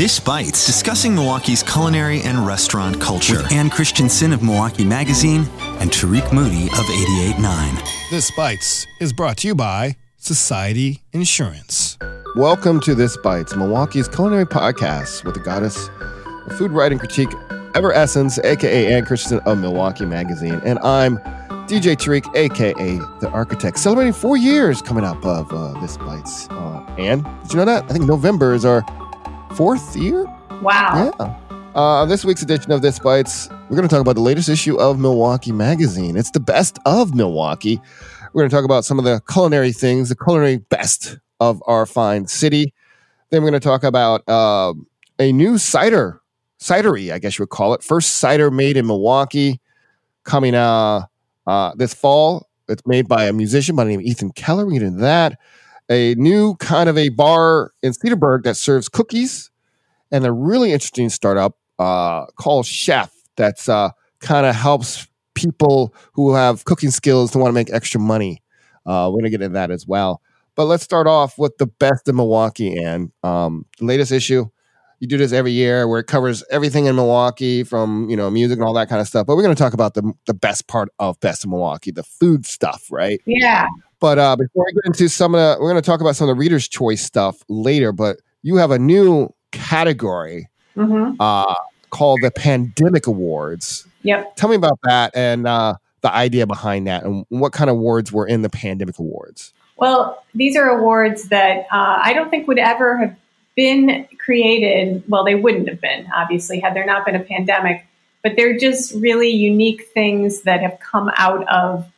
This Bites, discussing Milwaukee's culinary and restaurant culture. With Ann Christensen of Milwaukee Magazine and Tariq Moody of 88.9. This Bites is brought to you by Society Insurance. Welcome to This Bites, Milwaukee's culinary podcast with the goddess of food writing critique, Ever Essence, aka Ann Christensen of Milwaukee Magazine. And I'm DJ Tariq, aka The Architect, celebrating four years coming up of uh, This Bites. Uh, Ann, did you know that? I think November is our fourth year. Wow. Yeah. Uh, this week's edition of This Bites, we're going to talk about the latest issue of Milwaukee Magazine. It's the best of Milwaukee. We're going to talk about some of the culinary things, the culinary best of our fine city. Then we're going to talk about uh, a new cider, cidery, I guess you would call it. First cider made in Milwaukee, coming uh, uh, this fall. It's made by a musician by the name of Ethan Keller. We get into that a new kind of a bar in Cedarburg that serves cookies and a really interesting startup uh, called Shef that's uh, kind of helps people who have cooking skills to want to make extra money. Uh, we're going to get into that as well. But let's start off with the best of Milwaukee and um, the latest issue. You do this every year where it covers everything in Milwaukee from, you know, music and all that kind of stuff. But we're going to talk about the, the best part of Best of Milwaukee, the food stuff, right? Yeah. But uh, before we get into some of the, we're going to talk about some of the Reader's Choice stuff later. But you have a new category Mm-hmm. uh, called the Pandemic Awards. Yep. Tell me about that and uh, the idea behind that, and what kind of awards were in the Pandemic Awards. Well, these are awards that uh, I don't think would ever have been created. Well, they wouldn't have been, obviously, had there not been a pandemic. But they're just really unique things that have come out of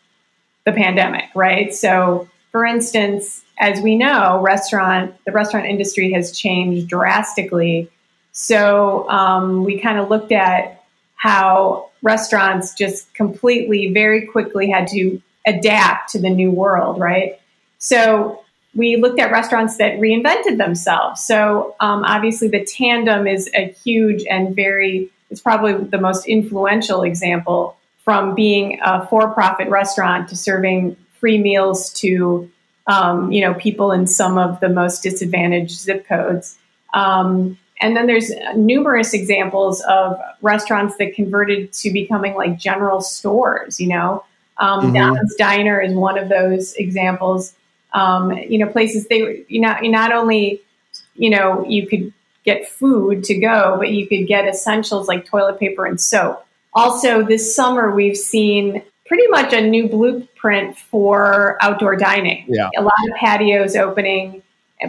the pandemic, right? So, for instance, as we know, restaurant the restaurant industry has changed drastically. So um, we kind of looked at how restaurants just completely, very quickly had to adapt to the new world, right? So we looked at restaurants that reinvented themselves. So um, obviously, the Tandem is a huge and very, it's probably the most influential example from being a for-profit restaurant to serving free meals to um, you know people in some of the most disadvantaged zip codes. Um, and then there's numerous examples of restaurants that converted to becoming like general stores. You know, um, Mhm. Don's Diner is one of those examples. Um, you know, places they you know you not only you know you could get food to go, but you could get essentials like toilet paper and soap. Also, this summer we've seen pretty much a new blueprint for outdoor dining. Yeah. A lot of patios opening,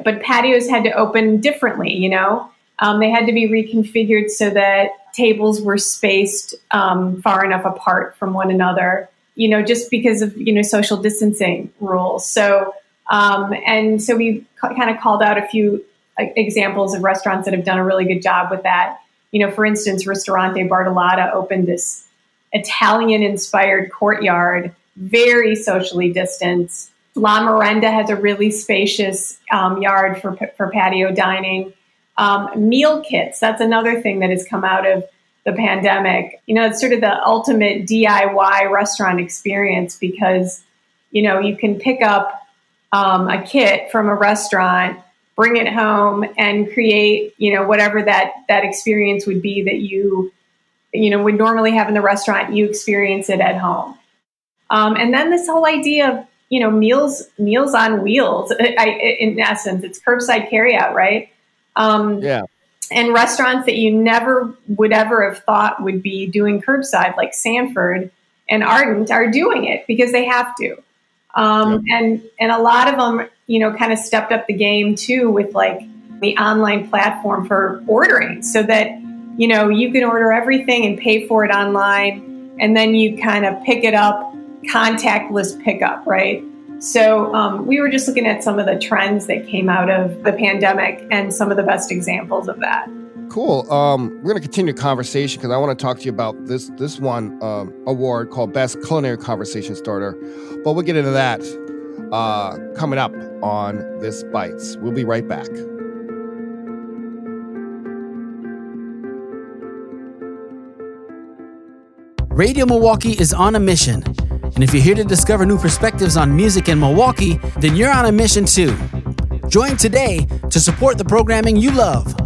but patios had to open differently, you know? Um, they had to be reconfigured so that tables were spaced um, far enough apart from one another, you know, just because of, you know, social distancing rules. So, um, and so we kind of called out a few uh, examples of restaurants that have done a really good job with that. You know, for instance, Ristorante Bartolotta opened this Italian inspired courtyard, very socially distanced. La Merenda has a really spacious um, yard for, for patio dining. Um, meal kits, that's another thing that has come out of the pandemic. You know, it's sort of the ultimate DIY restaurant experience because, you know, you can pick up um, a kit from a restaurant, bring it home, and create, you know, whatever that that experience would be that you, you know, would normally have in the restaurant. You experience it at home, um, and then this whole idea of you know meals meals on wheels. I, in essence, it's curbside carryout, right? Um, Yeah. and restaurants that you never would ever have thought would be doing curbside, like Sanford and Ardent, are doing it because they have to. Um, And and a lot of them, you know, kind of stepped up the game too with like the online platform for ordering, so that you know you can order everything and pay for it online, and then you kind of pick it up, contactless pickup, right? So um, we were just looking at some of the trends that came out of the pandemic and some of the best examples of that. Cool. Um, we're going to continue the conversation because I want to talk to you about this this one um, award called Best Culinary Conversation Starter. But we'll get into that uh, coming up on this bites. We'll be right back. Radio Milwaukee is on a mission. And if you're here to discover new perspectives on music in Milwaukee, then you're on a mission too. Join today to support the programming you love.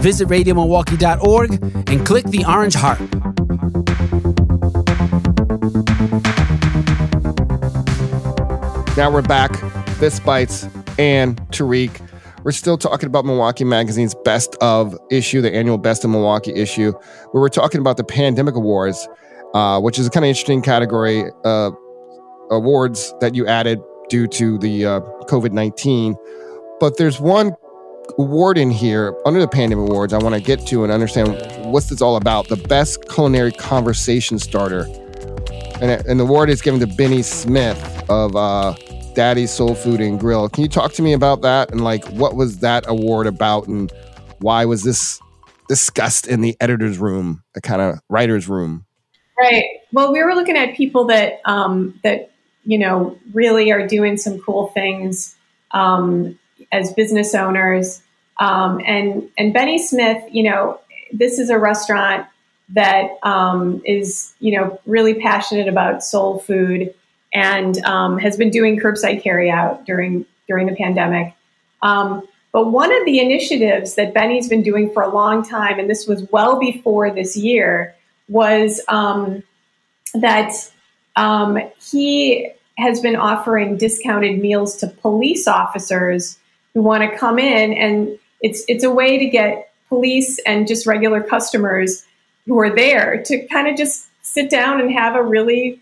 Visit RadioMilwaukee.org and click the orange heart. Now we're back. This Bites and Tariq. We're still talking about Milwaukee Magazine's Best of issue, the annual Best of Milwaukee issue, where we're talking about the Pandemic Awards, uh, which is a kind of interesting category uh, awards that you added due to the uh, COVID 19. But there's one award in here under the Pandemic Awards I want to get to and understand what's this all about. The Best Culinary Conversation Starter. And, the award is given to Benny Smith of uh, Daddy's Soul Food and Grill. Can you talk to me about that and like what was that award about and why was this discussed in the editor's room, the kind of writer's room? Right. Well, we were looking at people that um, that you know really are doing some cool things um, as business owners, um, and and Benny Smith. You know, this is a restaurant that um, is you know really passionate about soul food and um, has been doing curbside carryout during during the pandemic. Um, but one of the initiatives that Benny's been doing for a long time, and this was well before this year, was um, that um, he has been offering discounted meals to police officers who want to come in, and it's it's a way to get police and just regular customers who are there to kind of just sit down and have a really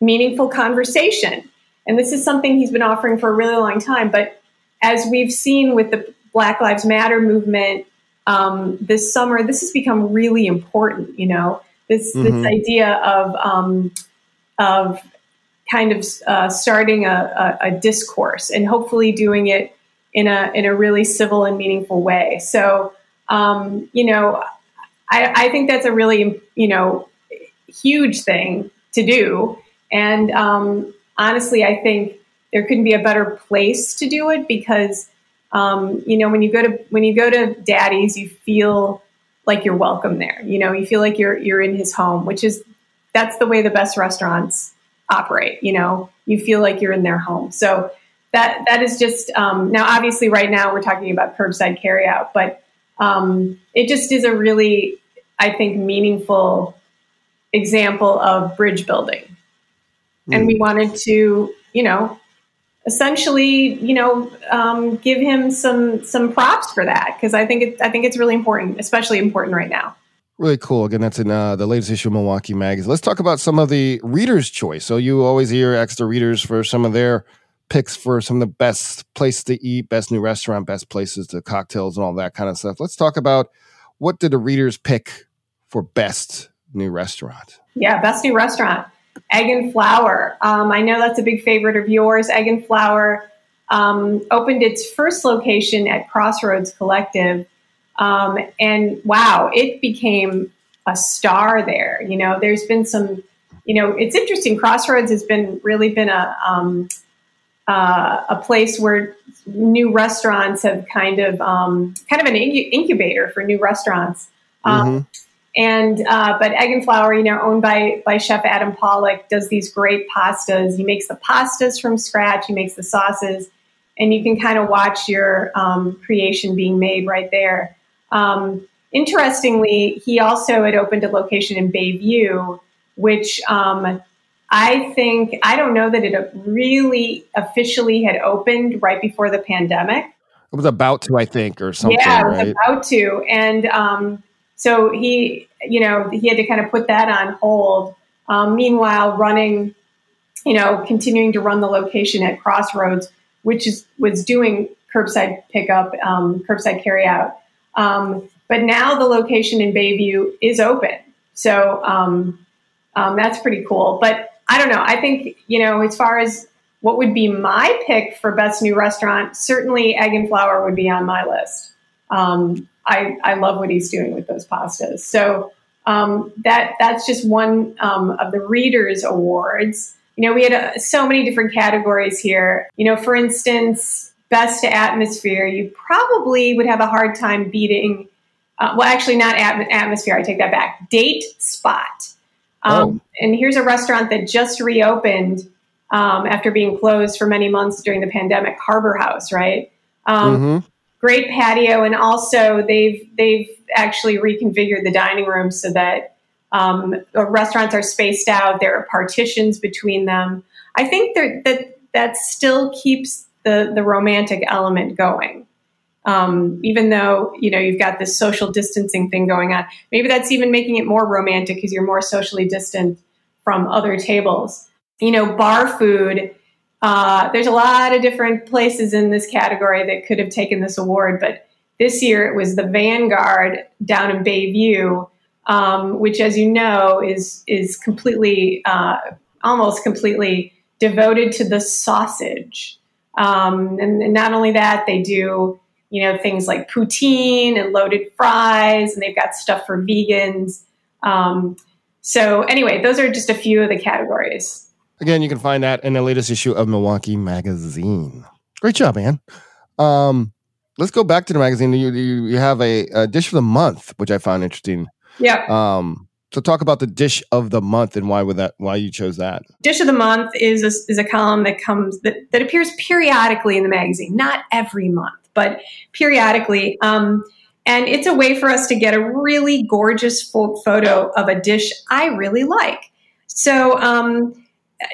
meaningful conversation. And this is something he's been offering for a really long time. But as we've seen with the Black Lives Matter movement um, this summer, this has become really important. You know, this mm-hmm. this idea of um, of kind of uh, starting a, a, a, discourse and hopefully doing it in a in a really civil and meaningful way. So, um, you know, I, I think that's a really you know huge thing to do. And um, honestly, I think there couldn't be a better place to do it because um, you know when you go to when you go to Daddy's, you feel like you're welcome there. You know, you feel like you're you're in his home, which is that's the way the best restaurants operate. You know, you feel like you're in their home. So that that is just um, now. Obviously, right now we're talking about curbside carryout, but um, it just is a really, I think, meaningful example of bridge building and we hmm. wanted to, you know, essentially, you know, um, give him some some props for that because I think it, I think it's really important, especially important right now. Really cool. Again, that's in uh, the latest issue of Milwaukee Magazine. Let's talk about some of the readers' choice. So you always hear extra readers for some of their picks for some of the best places to eat, best new restaurant, best places to cocktails, and all that kind of stuff. Let's talk about what did the readers pick for best new restaurant? Yeah, best new restaurant. Egg and Flour. Um, I know that's a big favorite of yours. Egg and Flour um, opened its first location at Crossroads Collective. Um, and wow, it became a star there. You know, there's been some, you know, it's interesting. Crossroads has been really been a, um, uh, a place where new restaurants have kind of, um, kind of an incubator for new restaurants. Um, mm-hmm. And uh, but Egg and Flour, you know, owned by by Chef Adam Pawlak, does these great pastas. He makes the pastas from scratch. He makes the sauces, and you can kind of watch your um, creation being made right there. Um, interestingly, he also had opened a location in Bayview, which um, I think I don't know that it really officially had opened right before the pandemic. It was about to, I think, or something. Yeah, it was right? about to, and um, so he, you know, he had to kind of put that on hold. Um, meanwhile, running, you know, continuing to run the location at Crossroads, which is was doing curbside pickup, um, curbside carryout. Um, but now the location in Bayview is open, so um, um, that's pretty cool. But I don't know. I think you know, as far as what would be my pick for best new restaurant, certainly Egg and Flour would be on my list. Um, I, I love what he's doing with those pastas. So um, that that's just one um, of the readers awards. You know, we had uh, so many different categories here. You know, for instance, best atmosphere. You probably would have a hard time beating. Uh, well, actually, not at- atmosphere. I take that back. Date spot. Um, oh. And here's a restaurant that just reopened um, after being closed for many months during the pandemic. Harbor House, right? Um, mm-hmm great patio, and also they've they've actually reconfigured the dining room so that um, restaurants are spaced out. There are partitions between them. I think that that still keeps the the romantic element going. Um, even though you know you've got this social distancing thing going on, maybe that's even making it more romantic because you're more socially distant from other tables. You know, bar food. Uh, there's a lot of different places in this category that could have taken this award, but this year it was the Vanguard down in Bayview, um, which, as you know, is is completely, uh, almost completely devoted to the sausage. Um, and, and, not only that, they do you know things like poutine and loaded fries, and they've got stuff for vegans. Um, so anyway, those are just a few of the categories. Again, you can find that in the latest issue of Milwaukee Magazine. Great job, man. Um, let's go back to the magazine. You, you, you have a, a, dish of the month, which I found interesting. Yeah. Um, so talk about the dish of the month and why would that why you chose that. Dish of the month is a, is a column that comes that, that appears periodically in the magazine, not every month, but periodically. Um, and it's a way for us to get a really gorgeous photo of a dish I really like. So, um,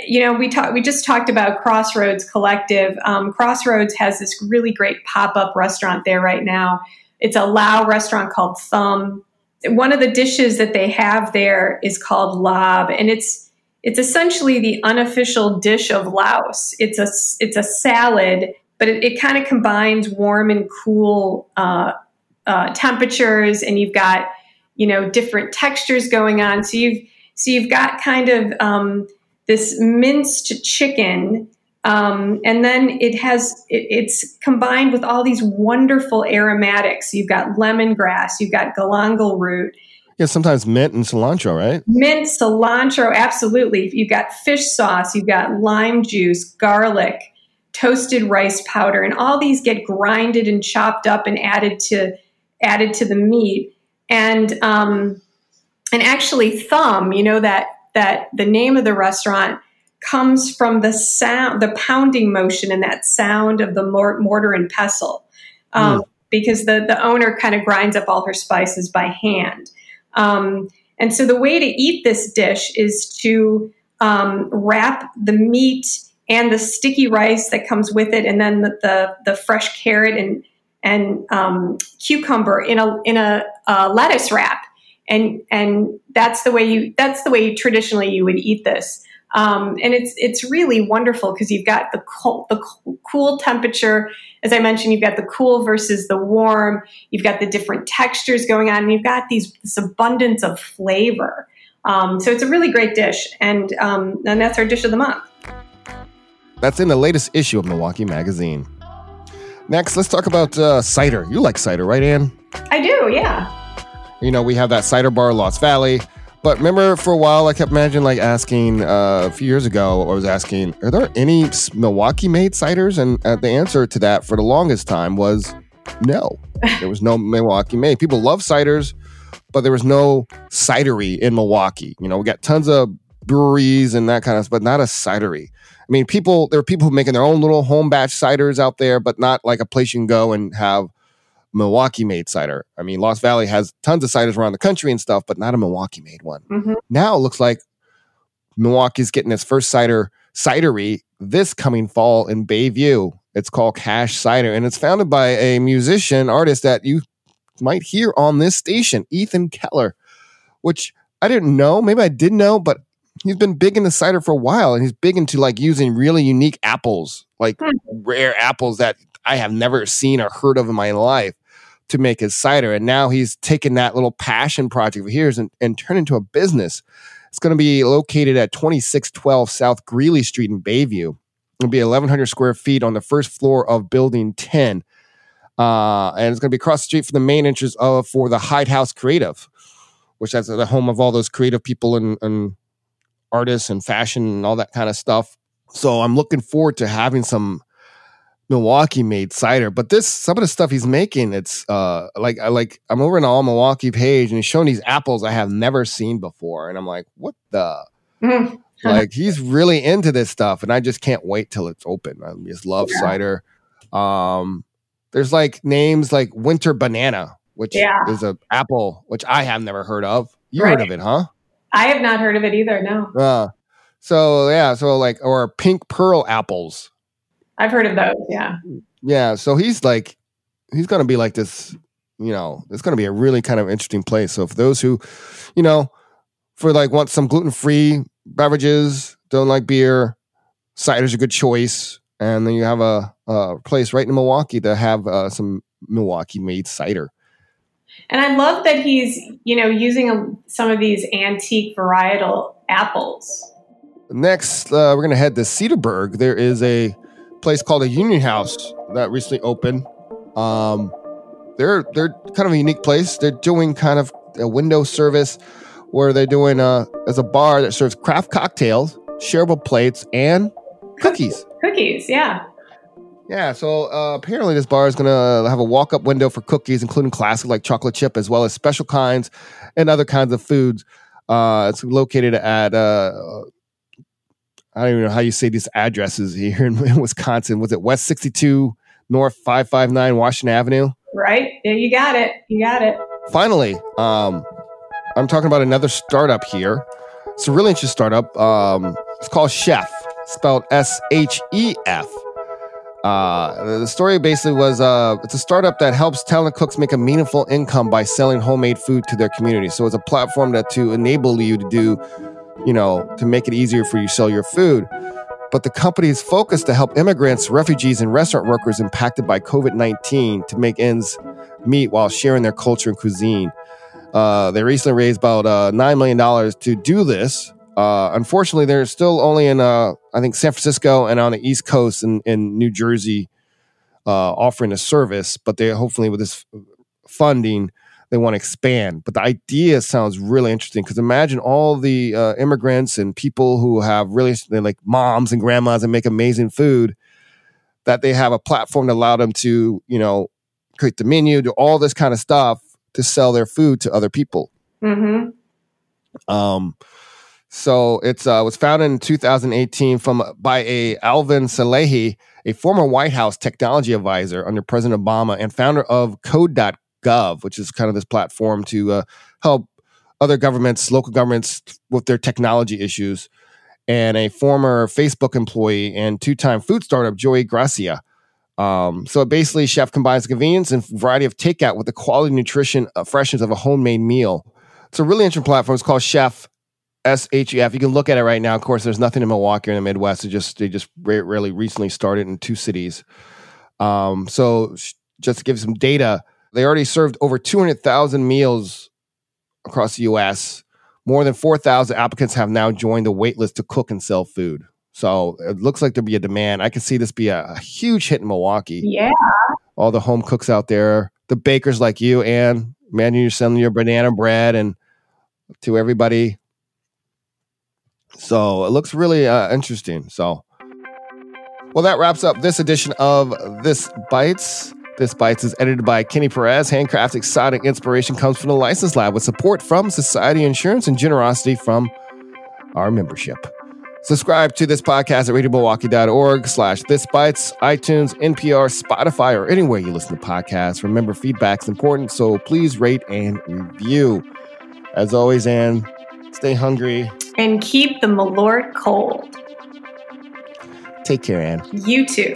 you know, we talked. We just talked about Crossroads Collective. Um, Crossroads has this really great pop up restaurant there right now. It's a Lao restaurant called Thumb one of the dishes that they have there is called laab, and it's it's essentially the unofficial dish of Laos. It's a it's a salad, but it, it kind of combines warm and cool uh, uh, temperatures, and you've got you know different textures going on. So you've so you've got kind of um, this minced chicken um, and then it has it, it's combined with all these wonderful aromatics. You've got lemongrass, you've got galangal root. Yeah, sometimes mint and cilantro, right? Mint, cilantro, absolutely. You've got fish sauce, you've got lime juice, garlic, toasted rice powder, and all these get grinded and chopped up and added to added to the meat. And um, and actually, thumb, you know that that the name of the restaurant comes from the sound, the pounding motion and that sound of the mor- mortar and pestle. Um, mm. Because the, the owner kind of grinds up all her spices by hand. Um, and so the way to eat this dish is to um, wrap the meat and the sticky rice that comes with it, and then the, the, the fresh carrot and and um, cucumber in a in a, a, lettuce wrap, and and that's the way you that's the way traditionally you would eat this. Um, and it's it's really wonderful because you've got the cool, the cool temperature. As I mentioned, you've got the cool versus the warm. You've got the different textures going on, and you've got these this abundance of flavor. Um, so it's a really great dish, and um, and that's our dish of the month. That's in the latest issue of Milwaukee Magazine. Next, let's talk about uh, cider. You like cider, right, Anne? I do, yeah. You know, we have that cider bar, Lost Valley. But remember, for a while, I kept imagining like asking uh, a few years ago. I was asking, "Are there any Milwaukee-made ciders?" And uh, the answer to that, for the longest time, was no. There was no Milwaukee-made. People love ciders, but there was no cidery in Milwaukee. You know, we got tons of breweries and that kind of, stuff, but not a cidery. I mean, people there are people making their own little home batch ciders out there, but not like a place you can go and have Milwaukee made cider. I mean, Lost Valley has tons of ciders around the country and stuff, but not a Milwaukee made one. Mm-hmm. Now it looks like Milwaukee's getting its first cider cidery this coming fall in Bayview. It's called Cash Cider, and it's founded by a musician artist that you might hear on this station, Ethan Keller, which I didn't know. Maybe I did know, but he's been big into cider for a while, and he's big into like using really unique apples, like hmm. rare apples that I have never seen or heard of in my life to make his cider. And now he's taken that little passion project of his and, and turned into a business. It's going to be located at 2612 South Greeley Street in Bayview. It'll be 1,100 square feet on the first floor of Building 10. Uh, and it's going to be across the street from the main entrance of for the Hide House Creative, which is the home of all those creative people and, and artists and fashion and all that kind of stuff. So I'm looking forward to having some Milwaukee made cider, but this some of the stuff he's making, it's uh like I like I'm over in the all Milwaukee page and he's showing these apples I have never seen before, and I'm like, what the like he's really into this stuff, and I just can't wait till it's open. I just love yeah. cider. Um, there's like names like Winter Banana, which Yeah. is a apple, which I have never heard of. You Right. heard of it, huh? I have not heard of it either. No, Uh, so yeah, so like or pink pearl apples. I've heard of those. Yeah. Yeah, so he's like he's gonna be like this, you know, it's gonna be a really kind of interesting place. So for those who, you know, for like want some gluten free beverages, don't like beer, cider's a good choice. And then you have a, a place right in Milwaukee to have uh, some Milwaukee made cider. And I love that he's, you know, using um, some of these antique varietal apples. Next, uh, we're going to head to Cedarburg. There is a place called a Union House that recently opened. Um, they're they're kind of a unique place. They're doing kind of a window service where they're doing uh, as a bar that serves craft cocktails, shareable plates, and cookies. Cookies, yeah. Yeah, so uh, apparently this bar is going to have a walk-up window for cookies, including classic like chocolate chip, as well as special kinds and other kinds of foods. Uh, it's located at uh, I don't even know how you say these addresses here in, in Wisconsin. Was it West 62 North 559 Washington Avenue? Right? Yeah, you got it. You got it. Finally, um, I'm talking about another startup here. It's a really interesting startup. Um, it's called Shef, spelled S H E F. Uh, the story basically was uh, it's a startup that helps talented cooks make a meaningful income by selling homemade food to their community. So it's a platform that to enable you to do, you know, to make it easier for you to sell your food. But the company is focused to help immigrants, refugees, and restaurant workers impacted by COVID 19 to make ends meet while sharing their culture and cuisine. Uh, they recently raised about uh, $9 million to do this. Uh, unfortunately, they're still only in, uh, I think, San Francisco and on the East Coast and in New Jersey uh, offering a service. But they hopefully, with this funding, they want to expand. But the idea sounds really interesting because imagine all the uh, immigrants and people who have really, like moms and grandmas and make amazing food, that they have a platform to allow them to, you know, create the menu, do all this kind of stuff to sell their food to other people. Mm-hmm. Um, so it's uh, was founded in 2018 from by a Alvin Salehi, a former White House technology advisor under President Obama and founder of Code.gov, which is kind of this platform to uh, help other governments, local governments, with their technology issues. And a former Facebook employee and two-time food startup Joey Grassia. Um, so it basically, Shef combines convenience and variety of takeout with the quality, nutrition, uh, freshness of a homemade meal. It's a really interesting platform. It's called Shef S H E F. You can look at it right now. Of course, there's nothing in Milwaukee or in the Midwest. It just they just re- really recently started in two cities. Um, so just to give some data, they already served over 200,000 meals across the U.S. More than 4,000 applicants have now joined the waitlist to cook and sell food. So it looks like there'll be a demand. I can see this be a, a huge hit in Milwaukee. Yeah. All the home cooks out there, the bakers like you, and man, you're selling your banana bread and to everybody. So it looks really uh, interesting. So, well, that wraps up this edition of This Bites. This Bites is edited by Kenny Perez. Handcraft exotic inspiration comes from the License Lab with support from Society Insurance and generosity from our membership. Subscribe to this podcast at radiomilwaukee.org slash this bites, iTunes, NPR, Spotify, or anywhere you listen to podcasts. Remember, feedback's important, so please rate and review. As always, Ann, stay hungry. And keep the Malort cold. Take care, Anne. You too.